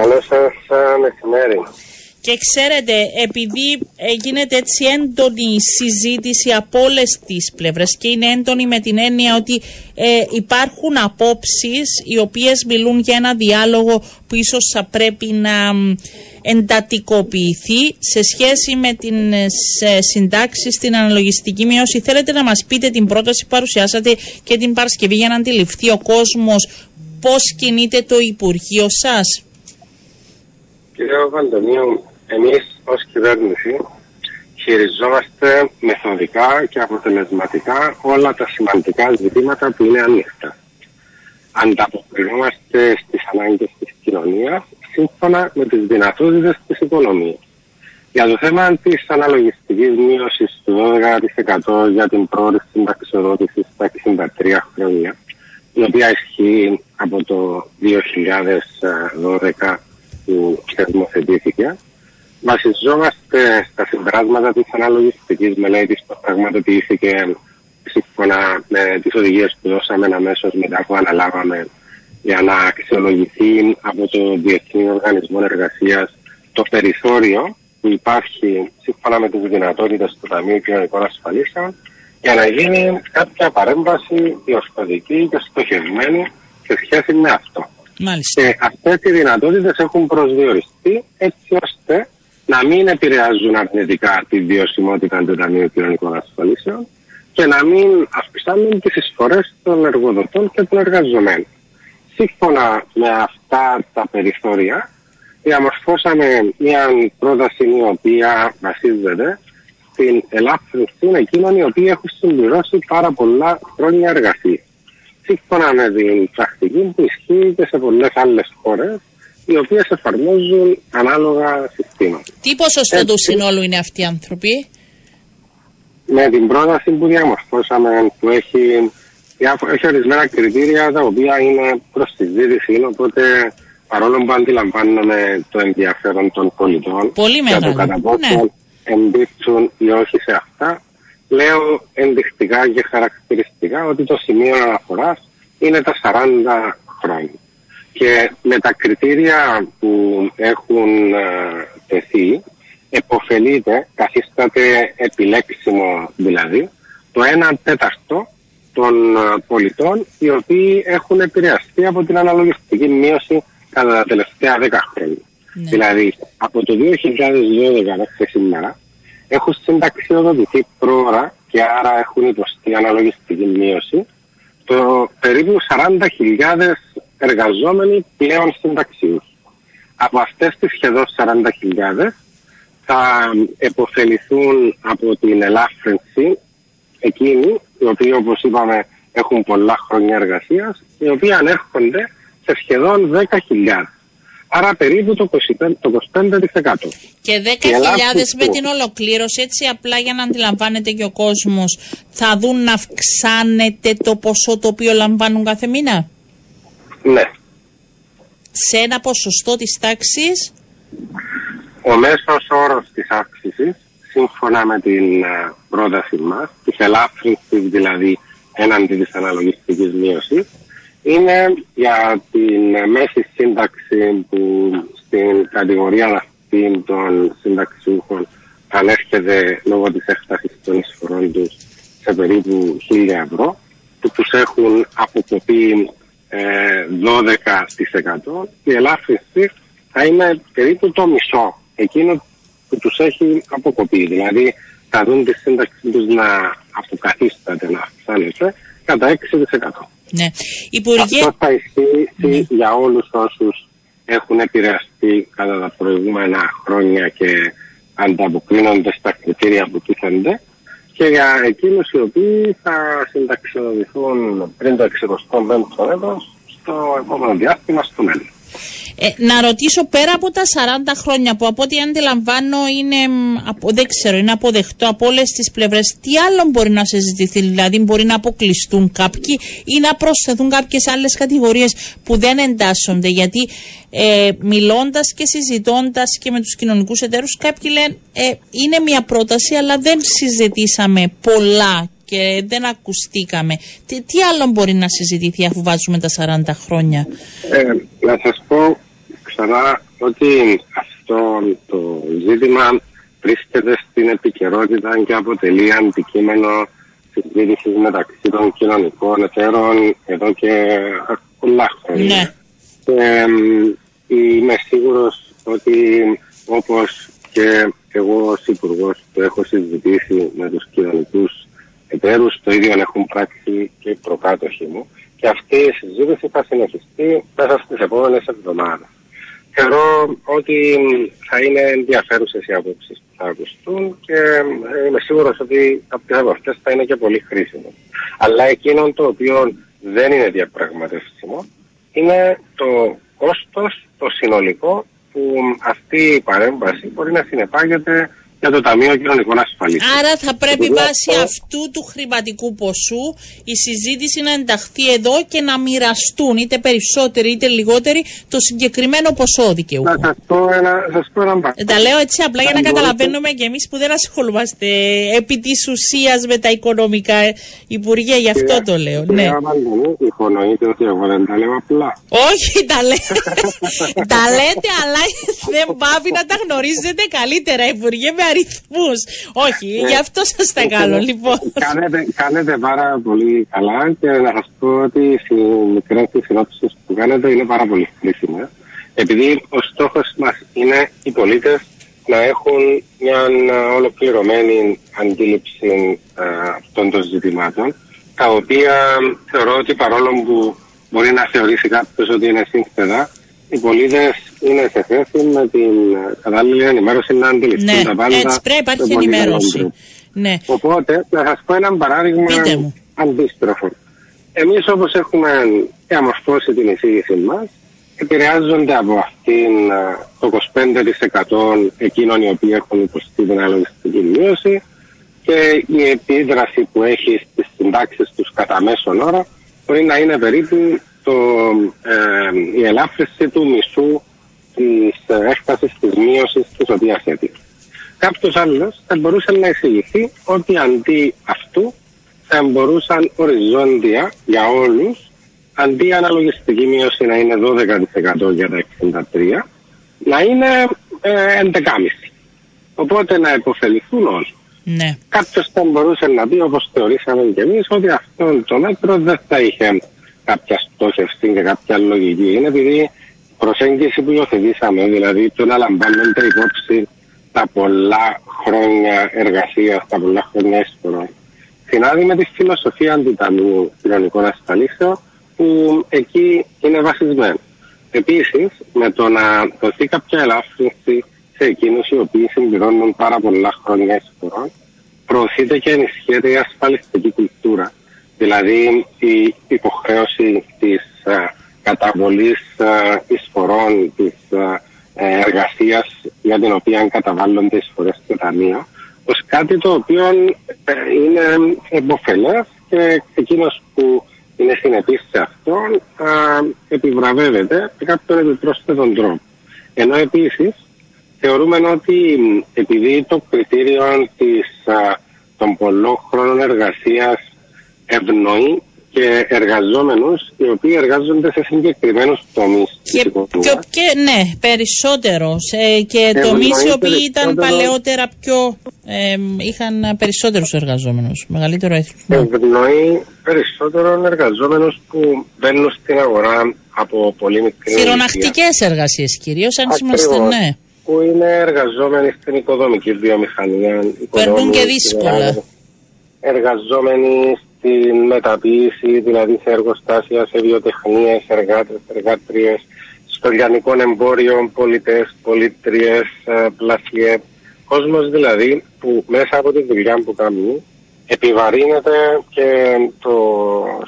Καλό σας μεσημέρι. Και ξέρετε, επειδή γίνεται έτσι έντονη συζήτηση από όλες τις πλευρές και είναι έντονη με την έννοια ότι ε, υπάρχουν απόψεις οι οποίες μιλούν για ένα διάλογο που ίσως θα πρέπει να εντατικοποιηθεί σε σχέση με την συντάξη στην αναλογιστική μείωση. Θέλετε να μας πείτε την πρόταση που παρουσιάσατε και την Παρασκευή για να αντιληφθεί ο κόσμος πώς κινείται το Υπουργείο σας; Κύριε Βαντονίου, εμείς ως κυβέρνηση χειριζόμαστε μεθοδικά και αποτελεσματικά όλα τα σημαντικά ζητήματα που είναι ανοιχτά. Ανταποκρινόμαστε στις ανάγκες της κοινωνίας σύμφωνα με τις δυνατότητες της οικονομίας. Για το θέμα της αναλογιστικής μείωσης του 12% για την πρόορη συνταξιοδότηση στα 63 χρόνια, η οποία ισχύει από το 2012 που θεσμοθετήθηκε, βασιζόμαστε στα συμπεράσματα της αναλογιστικής μελέτης που πραγματοποιήθηκε σύμφωνα με τις οδηγίες που δώσαμε αμέσως μετά που αναλάβαμε για να αξιολογηθεί από το Διεθνή Οργανισμό Εργασίας το περιθώριο που υπάρχει σύμφωνα με τις δυνατότητες του Ταμείου Κοινωνικών Ασφαλίσεων για να γίνει κάποια παρέμβαση διορθωτική και στοχευμένη σε σχέση με αυτό. Μάλιστα. Και αυτές οι δυνατότητες έχουν προσδιοριστεί έτσι ώστε να μην επηρεάζουν αρνητικά τη βιωσιμότητα του Ταμείου Κοινωνικών Ασφαλίσεων και να μην αυξάνουν τις εισφορές των εργοδοτών και των εργαζομένων. Σύμφωνα με αυτά τα περιθώρια, διαμορφώσαμε μια πρόταση η οποία βασίζεται στην ελάφρυνση εκείνων οι οποίοι έχουν συμπληρώσει πάρα πολλά χρόνια εργασίας. Σύμφωνα με την πρακτική που ισχύει και σε πολλές άλλες χώρες, οι οποίες εφαρμόζουν ανάλογα συστήματα. Τι ποσοστό του συνόλου είναι αυτοί οι άνθρωποι, Με την πρόταση που διαμορφώσαμε, που έχει, έχει ορισμένα κριτήρια τα οποία είναι προς τη ζήτηση, οπότε παρόλο που αντιλαμβάνομαι το ενδιαφέρον των πολιτών Πολύ για το κατά πόσο Ναι. εμπίπτουν ή όχι σε αυτά, λέω ενδεικτικά και χαρακτηριστικά ότι το σημείο αναφοράς είναι τα 40 χρόνια. Και με τα κριτήρια που έχουν ε, τεθεί, εποφελείται, καθίσταται επιλέξιμο δηλαδή, το 1 τέταρτο των ε, πολιτών οι οποίοι έχουν επηρεαστεί από την αναλογιστική μείωση κατά τα τελευταία 10 χρόνια. Ναι. Δηλαδή, από το 2012 μέχρι σήμερα έχουν συνταξιοδοτηθεί πρόωρα και άρα έχουν υποστεί αναλογιστική μείωση το περίπου 40.000 εργαζόμενοι πλέον συνταξίους. Από αυτές τις σχεδόν 40.000 θα επωφεληθούν από την ελάφρυνση εκείνοι οι οποίοι όπως είπαμε έχουν πολλά χρόνια εργασίας οι οποίοι ανέρχονται σε σχεδόν 10.000. Άρα περίπου το 25%. Το 25%. Και 10.000 ελάχιστο. με την ολοκλήρωση, έτσι απλά για να αντιλαμβάνεται και ο κόσμος, θα δουν να αυξάνεται το ποσό το οποίο λαμβάνουν κάθε μήνα; Ναι. Σε ένα ποσοστό της τάξης, Ο μέσος όρος της αύξησης, σύμφωνα με την ε, πρόταση μας, της ελάφρυνσης δηλαδή έναντι της αναλογιστικής μείωσης, είναι για την ε, μέση σύνταξη που στην κατηγορία αυτή των συνταξιούχων ανέρχεται λόγω της έκτασης των εισφορών τους σε περίπου 1000 ευρώ, που τους έχουν αποκοπεί ε, 12% η ελάφρυνση θα είναι περίπου το μισό εκείνο που τους έχει αποκοπεί. Δηλαδή θα δουν τη σύνταξη τους να αποκαθίσταται, να αυξάνεται κατά 6%. Ναι. Υπουργέ, Αυτό θα ισχύει για όλους όσους έχουν επηρεαστεί κατά τα προηγούμενα χρόνια και ανταποκρίνονται στα κριτήρια που τίθενται και για εκείνους οι οποίοι θα συνταξιοδοτηθούν πριν το 65ο έτος στο επόμενο διάστημα στο μέλλον. Ε, να ρωτήσω πέρα από τα 40 χρόνια που από ό,τι αντιλαμβάνω είναι, μ, απο- δεν ξέρω, είναι αποδεκτό από όλες τις πλευρές, τι άλλο μπορεί να συζητηθεί, δηλαδή μπορεί να αποκλειστούν κάποιοι ή να προσθεθούν κάποιες άλλες κατηγορίες που δεν εντάσσονται. Γιατί ε, μιλώντας και συζητώντας και με τους κοινωνικούς εταίρους, κάποιοι λένε ε, είναι μια πρόταση, αλλά δεν συζητήσαμε πολλά και δεν ακουστήκαμε. Τι, τι άλλο μπορεί να συζητηθεί αφού βάζουμε τα 40 χρόνια; Ε, να σας πω ξανά ότι αυτό το ζήτημα βρίσκεται στην επικαιρότητα και αποτελεί αντικείμενο συζήτησης μεταξύ των κοινωνικών εταίρων εδώ και πολλά χρόνια. Ναι. Και είμαι σίγουρος ότι όπως και εγώ ως υπουργός το έχω συζητήσει με τους κοινωνικούς εταίρους, το ίδιο έχουν πράξει και οι προκάτοχοι μου και αυτή η συζήτηση θα συνεχιστεί μέσα στις επόμενες εβδομάδες. Θεωρώ ότι θα είναι ενδιαφέρουσες οι απόψει που θα ακουστούν και ε, είμαι σίγουρος ότι κάποιες από αυτές θα είναι και πολύ χρήσιμες. Αλλά εκείνο το οποίο δεν είναι διαπραγματεύσιμο είναι το κόστος, το συνολικό που αυτή η παρέμβαση μπορεί να συνεπάγεται για το Ταμείο Κοινωνικών Ασφαλίσεων. Άρα θα πρέπει βάσει αυτού του χρηματικού ποσού η συζήτηση να ενταχθεί εδώ και να μοιραστούν είτε περισσότεροι είτε λιγότεροι το συγκεκριμένο ποσό δικαιούχο. Να σας πω ένα, σας πω ένα ε, Τα λέω έτσι απλά για να καταλαβαίνουμε και εμείς που δεν ασχολούμαστε επί της ουσίας με τα οικονομικά ε, Υπουργεία, γι' αυτό το λέω. Ναι. Υπονοείτε ότι εγώ δεν τα λέω απλά. Όχι, τα, λέ... τα λέτε αλλά δεν πάβει να τα γνωρίζετε καλύτερα Υπουργέ με αριθμούς. Όχι, ε, γι' αυτό σας τα κάνω, λοιπόν. Κάνετε, κάνετε πάρα πολύ καλά και να σας πω ότι οι μικρές συνόψει που κάνετε είναι πάρα πολύ χρήσιμε. Επειδή ο στόχος μας είναι οι πολίτες να έχουν μια ολοκληρωμένη αντίληψη αυτών των ζητημάτων, τα οποία θεωρώ ότι παρόλο που μπορεί να θεωρήσει κάποιος ότι είναι σύνθετα, οι πολίτες είναι σε θέση με την κατάλληλη ενημέρωση να αντιληφθούν ναι, τα πάντα. Έτσι πρέπει, υπάρχει ενημέρωση. Ναι. Οπότε, να σας πω ένα παράδειγμα αντίστροφο. Εμείς όπως έχουμε διαμορφώσει την εισήγηση μας, επηρεάζονται από αυτήν το 25% εκείνων οι οποίοι έχουν υποστεί την αλογιστική μείωση και η επίδραση που έχει στις συντάξεις τους κατά μέσον ώρα μπορεί να είναι περίπου το, ε, η ελάφρυνση του μισού της έκτασης της μείωσης τη οποία έτυχε. Κάποιος άλλος θα μπορούσε να εξηγηθεί ότι αντί αυτού θα μπορούσαν οριζόντια για όλους, αντί η αναλογιστική μείωση να είναι 12% για τα 63, να είναι ε, 11,5%. Οπότε να υποφεληθούν όλοι. Ναι. Κάποιος θα μπορούσε να πει, όπως θεωρήσαμε και εμείς, ότι αυτό το μέτρο δεν θα είχε κάποια στόχευση και κάποια λογική. Είναι επειδή η προσέγγιση που υιοθετήσαμε, δηλαδή το να λαμβάνονται υπόψη τα πολλά χρόνια εργασίας, τα πολλά χρόνια εισφορών, συνάδει με τη φιλοσοφία αντιταμείου κοινωνικών ασφαλίσεων που εκεί είναι βασισμένο. Επίσης, με το να δοθεί κάποια ελάφρυνση σε εκείνους οι οποίοι συμπληρώνουν πάρα πολλά χρόνια εισφορών, προωθείται και ενισχύεται η ασφαλιστική κουλτούρα δηλαδή η υποχρέωση της α, ε, καταβολής α, ε, εισφορών της α, ε, εργασίας για την οποία καταβάλλονται εισφορές στο Ταμείο ως κάτι το οποίο είναι εμποφελές και εκείνος που είναι συνεπής σε αυτό επιβραβεύεται με κάποιον επιπρόσθετον τρόπο. Ενώ επίσης θεωρούμε ότι επειδή το κριτήριο της, των πολλών χρόνων εργασίας ευνοεί και εργαζόμενους οι οποίοι εργάζονται σε συγκεκριμένους τομείς. Και, και, και, ναι, περισσότερος. και τομείς οι οποίοι ήταν παλαιότερα πιο. Ε, είχαν περισσότερους εργαζόμενους, μεγαλύτερο αριθμό. Ευνοεί περισσότερο εργαζόμενους που μπαίνουν στην αγορά από πολύ μικρή. Χειρονακτικές εργασίες κυρίως, αν είμαστε, ναι. Που είναι εργαζόμενοι στην οικοδομική βιομηχανία. Περνούν και δύσκολα. Εργαζόμενοι στην μεταποίηση, δηλαδή σε εργοστάσια, σε βιοτεχνίε, εργάτες, εργάτριε, στο λιανικό εμπόριο, πολιτές, πολίτριες, ε, πλασιέ. Κόσμος δηλαδή που μέσα από τη δουλειά που κάνει επιβαρύνεται και το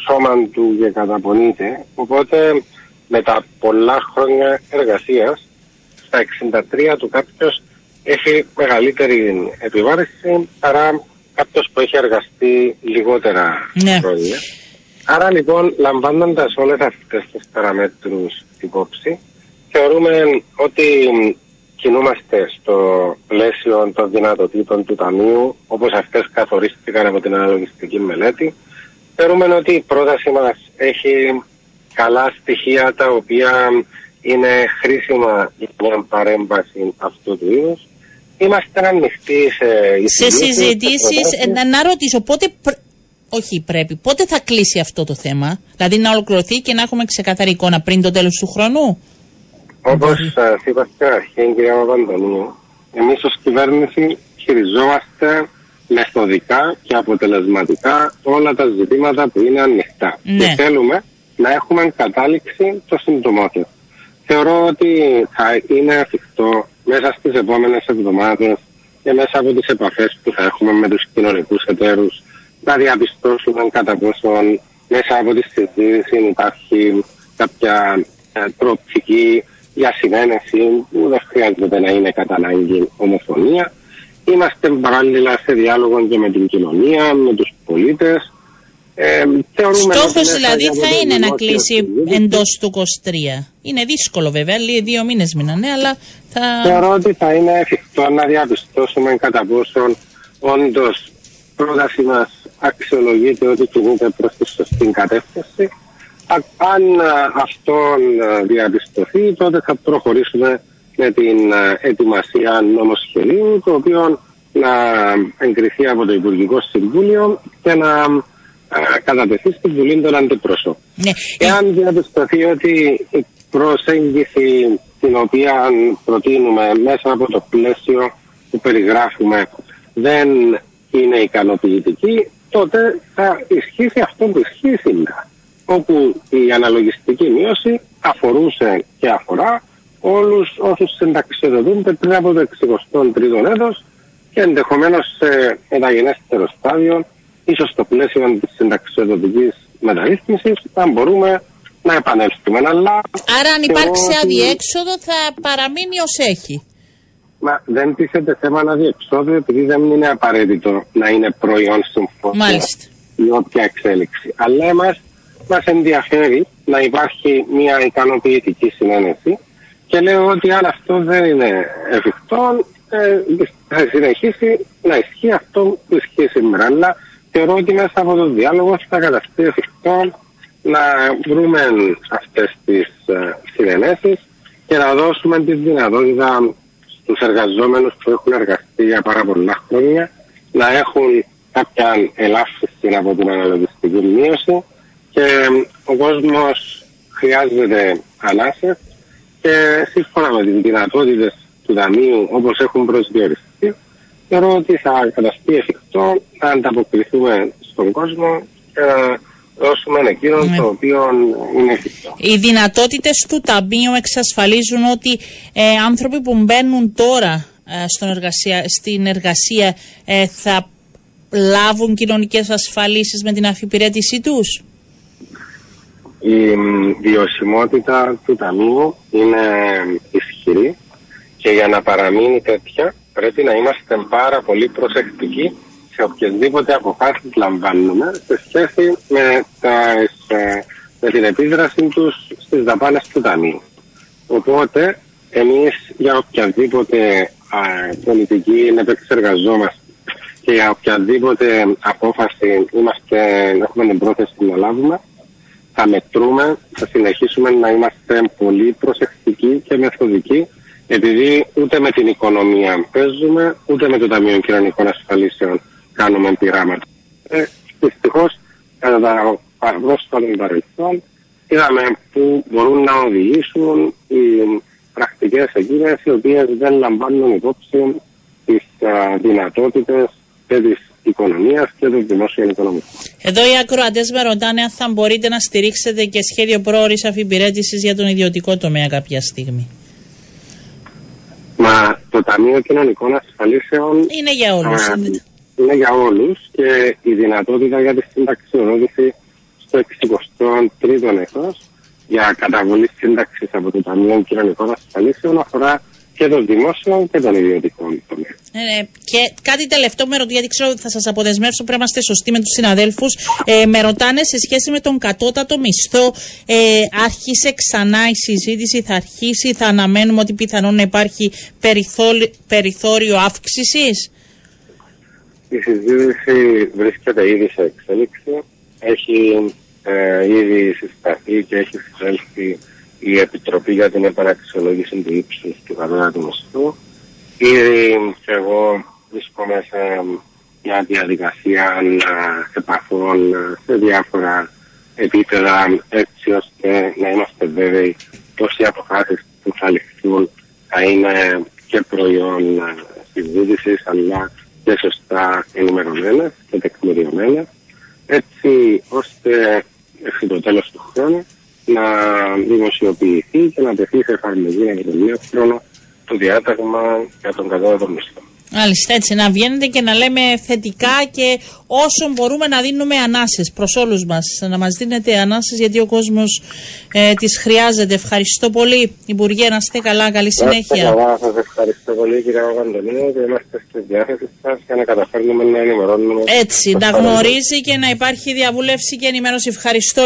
σώμα του και καταπονείται. Οπότε με τα πολλά χρόνια εργασίας, στα 63 του κάποιος έχει μεγαλύτερη επιβάρηση παρά κάποιος που έχει εργαστεί λιγότερα ναι. χρόνια. Άρα λοιπόν λαμβάνοντας όλες αυτές τις παραμέτρους υπόψη, θεωρούμε ότι κινούμαστε στο πλαίσιο των δυνατοτήτων του Ταμείου, όπως αυτές καθορίστηκαν από την αναλογιστική μελέτη. Θεωρούμε ότι η πρόταση μας έχει καλά στοιχεία τα οποία είναι χρήσιμα για μια παρέμβαση αυτού του είδους. Είμαστε ανοιχτοί σε, σε συζητήσεις. Να, να ρωτήσω, πότε. Όχι, πρέπει. Πότε θα κλείσει αυτό το θέμα, δηλαδή να ολοκληρωθεί και να έχουμε ξεκαθαρή εικόνα πριν το τέλος του χρόνου; Όπως σας είπα στην αρχή, κυρία Παπαντονίου, εμείς ως κυβέρνηση χειριζόμαστε μεθοδικά και αποτελεσματικά όλα τα ζητήματα που είναι ανοιχτά. Ναι. Και θέλουμε να έχουμε κατάληξη το συντομότερο. Θεωρώ ότι θα είναι εφικτό μέσα στις επόμενες εβδομάδες και μέσα από τις επαφές που θα έχουμε με τους κοινωνικούς εταίρους να διαπιστώσουμε κατά πόσον μέσα από τη συζήτηση υπάρχει κάποια ε, προοπτική για συνένεση που δεν χρειάζεται να είναι κατά ανάγκη ομοφωνία. Είμαστε παράλληλα σε διάλογο και με την κοινωνία, με τους πολίτες. Ε, Στόχος δηλαδή θα είναι να κλείσει εντός του 23. Είναι δύσκολο βέβαια, λίγοι δύο μήνες μείνανε, αλλά θα... Θεωρώ ότι θα είναι εφικτό να διαπιστώσουμε κατά πόσον όντως πρόταση μας αξιολογείται ότι κινείται προς τη σωστή κατεύθυνση. Αν αυτό διαπιστωθεί, τότε θα προχωρήσουμε με την ετοιμασία νομοσχεδίου, το οποίο να εγκριθεί από το Υπουργικό Συμβούλιο και να κατατεθεί στην Βουλή των Αντιπρόσωπων. Ναι. Εάν διαπιστωθεί ότι η προσέγγιση την οποία προτείνουμε μέσα από το πλαίσιο που περιγράφουμε δεν είναι ικανοποιητική, τότε θα ισχύσει αυτό που ισχύει σήμερα. Όπου η αναλογιστική μείωση αφορούσε και αφορά όλους όσους συνταξιοδοτούνται πριν από το 63ο έτος και ενδεχομένως σε μεταγενέστερο στάδιο, ίσως στο πλαίσιο της συνταξιοδοτικής μεταρρύθμισης, θα μπορούμε να επανέλθουμε. Αλλά Άρα αν υπάρξει αδιέξοδο θα παραμείνει ως έχει. Μα δεν τίθεται θέμα να διεξόδου επειδή δεν είναι απαραίτητο να είναι προϊόν συμφωνία ή όποια εξέλιξη. Αλλά εμάς μας ενδιαφέρει να υπάρχει μια ικανοποιητική συνένεση και λέω ότι αν αυτό δεν είναι εφικτό ε, θα συνεχίσει να ισχύει αυτό που ισχύει σήμερα. Αλλά θεωρώ ότι μέσα από το διάλογο θα καταστεί εφικτό να βρούμε αυτές τις ε, συνενέσεις και να δώσουμε τη δυνατότητα στους εργαζόμενους που έχουν εργαστεί για πάρα πολλά χρόνια να έχουν κάποια ελάφρυνση από την αναλογιστική μείωση και ο κόσμος χρειάζεται ανάσες και σύμφωνα με τις δυνατότητες του Ταμείου όπως έχουν προσδιοριστεί θεωρώ ότι θα καταστεί εφικτό να ανταποκριθούμε στον κόσμο και να δώσουμε εκείνο ναι. το οποίο είναι εφικτό. Οι δυνατότητες του Ταμείου εξασφαλίζουν ότι ε, άνθρωποι που μπαίνουν τώρα ε, στον εργασία, στην εργασία ε, θα λάβουν κοινωνικές ασφαλίσεις με την αφιπηρέτησή τους; Η βιωσιμότητα του Ταμείου είναι ισχυρή και για να παραμείνει τέτοια πρέπει να είμαστε πάρα πολύ προσεκτικοί σε οποιασδήποτε αποφάσεις λαμβάνουμε σε σχέση με, τα, ε, με την επίδραση τους στις δαπάνες του Ταμείου. Οπότε εμείς για οποιαδήποτε α, πολιτική επεξεργαζόμαστε και για οποιαδήποτε απόφαση είμαστε, έχουμε την πρόθεση να λάβουμε, θα μετρούμε, θα συνεχίσουμε να είμαστε πολύ προσεκτικοί και μεθοδικοί επειδή ούτε με την οικονομία παίζουμε, ούτε με το Ταμείο Κοινωνικών Ασφαλίσεων κάνουμε πειράματα. Ε, Δυστυχώς, κατά τα πρόσφατα παρελθόν, είδαμε που μπορούν να οδηγήσουν οι πρακτικές εκείνες οι οποίες δεν λαμβάνουν υπόψη τις δυνατότητες και της οικονομίας και του δημόσιου οικονομικού. Εδώ οι ακροατές με ρωτάνε αν θα μπορείτε να στηρίξετε και σχέδιο πρόορη αφιπηρέτησης για τον ιδιωτικό τομέα κάποια στιγμή. Μα το Ταμείο Κοινωνικών Ασφαλίσεων. Είναι για όλους είναι για όλους και η δυνατότητα για τη συνταξιοδότηση στο 63ο έτος για καταβολή σύνταξης από το Ταμείο Κοινωνικών Ασφαλίσεων αφορά και των δημόσιων και των ιδιωτικών τομέα. Ε, και κάτι τελευταίο με ρωτήσει, γιατί ξέρω ότι θα σας αποδεσμεύσω, πρέπει να είστε σωστοί με τους συναδέλφους. Ε, με ρωτάνε σε σχέση με τον κατώτατο μισθό. Ε, άρχισε ξανά η συζήτηση, θα αρχίσει, θα αναμένουμε ότι πιθανόν να υπάρχει περιθώριο, περιθώριο αύξησης; Η συζήτηση βρίσκεται ήδη σε εξέλιξη. Έχει ε, ήδη συσταθεί και έχει συστέλθει η Επιτροπή για την Επαναξιολόγηση του ύψους του κατώτατου μισθού. Ήδη και εγώ βρίσκομαι σε μια διαδικασία επαφών σε διάφορα επίπεδα έτσι ώστε να είμαστε βέβαιοι πως οι αποφάσεις που θα ληφθούν θα είναι και προϊόν συζήτησης αλλά και σωστά ενημερωμένα και τεκμηριωμένα έτσι ώστε μέχρι το τέλος του χρόνου να δημοσιοποιηθεί και να τεθεί σε εφαρμογή για τον νέο χρόνο το διάταγμα για τον κατώτατο μισθό. Μάλιστα έτσι να βγαίνετε και να λέμε θετικά και όσο μπορούμε να δίνουμε ανάσες προς όλους μας. Να μας δίνετε ανάσες γιατί ο κόσμος ε, τις χρειάζεται. Ευχαριστώ πολύ Υπουργέ, να είστε καλά, καλή συνέχεια. Καλά, σας ευχαριστώ πολύ κύριε Παπαντονίου και είμαστε στη διάθεση σας για να καταφέρνουμε να ενημερώνουμε. Έτσι, να γνωρίζει και να υπάρχει διαβούλευση και ενημέρωση. Ευχαριστώ.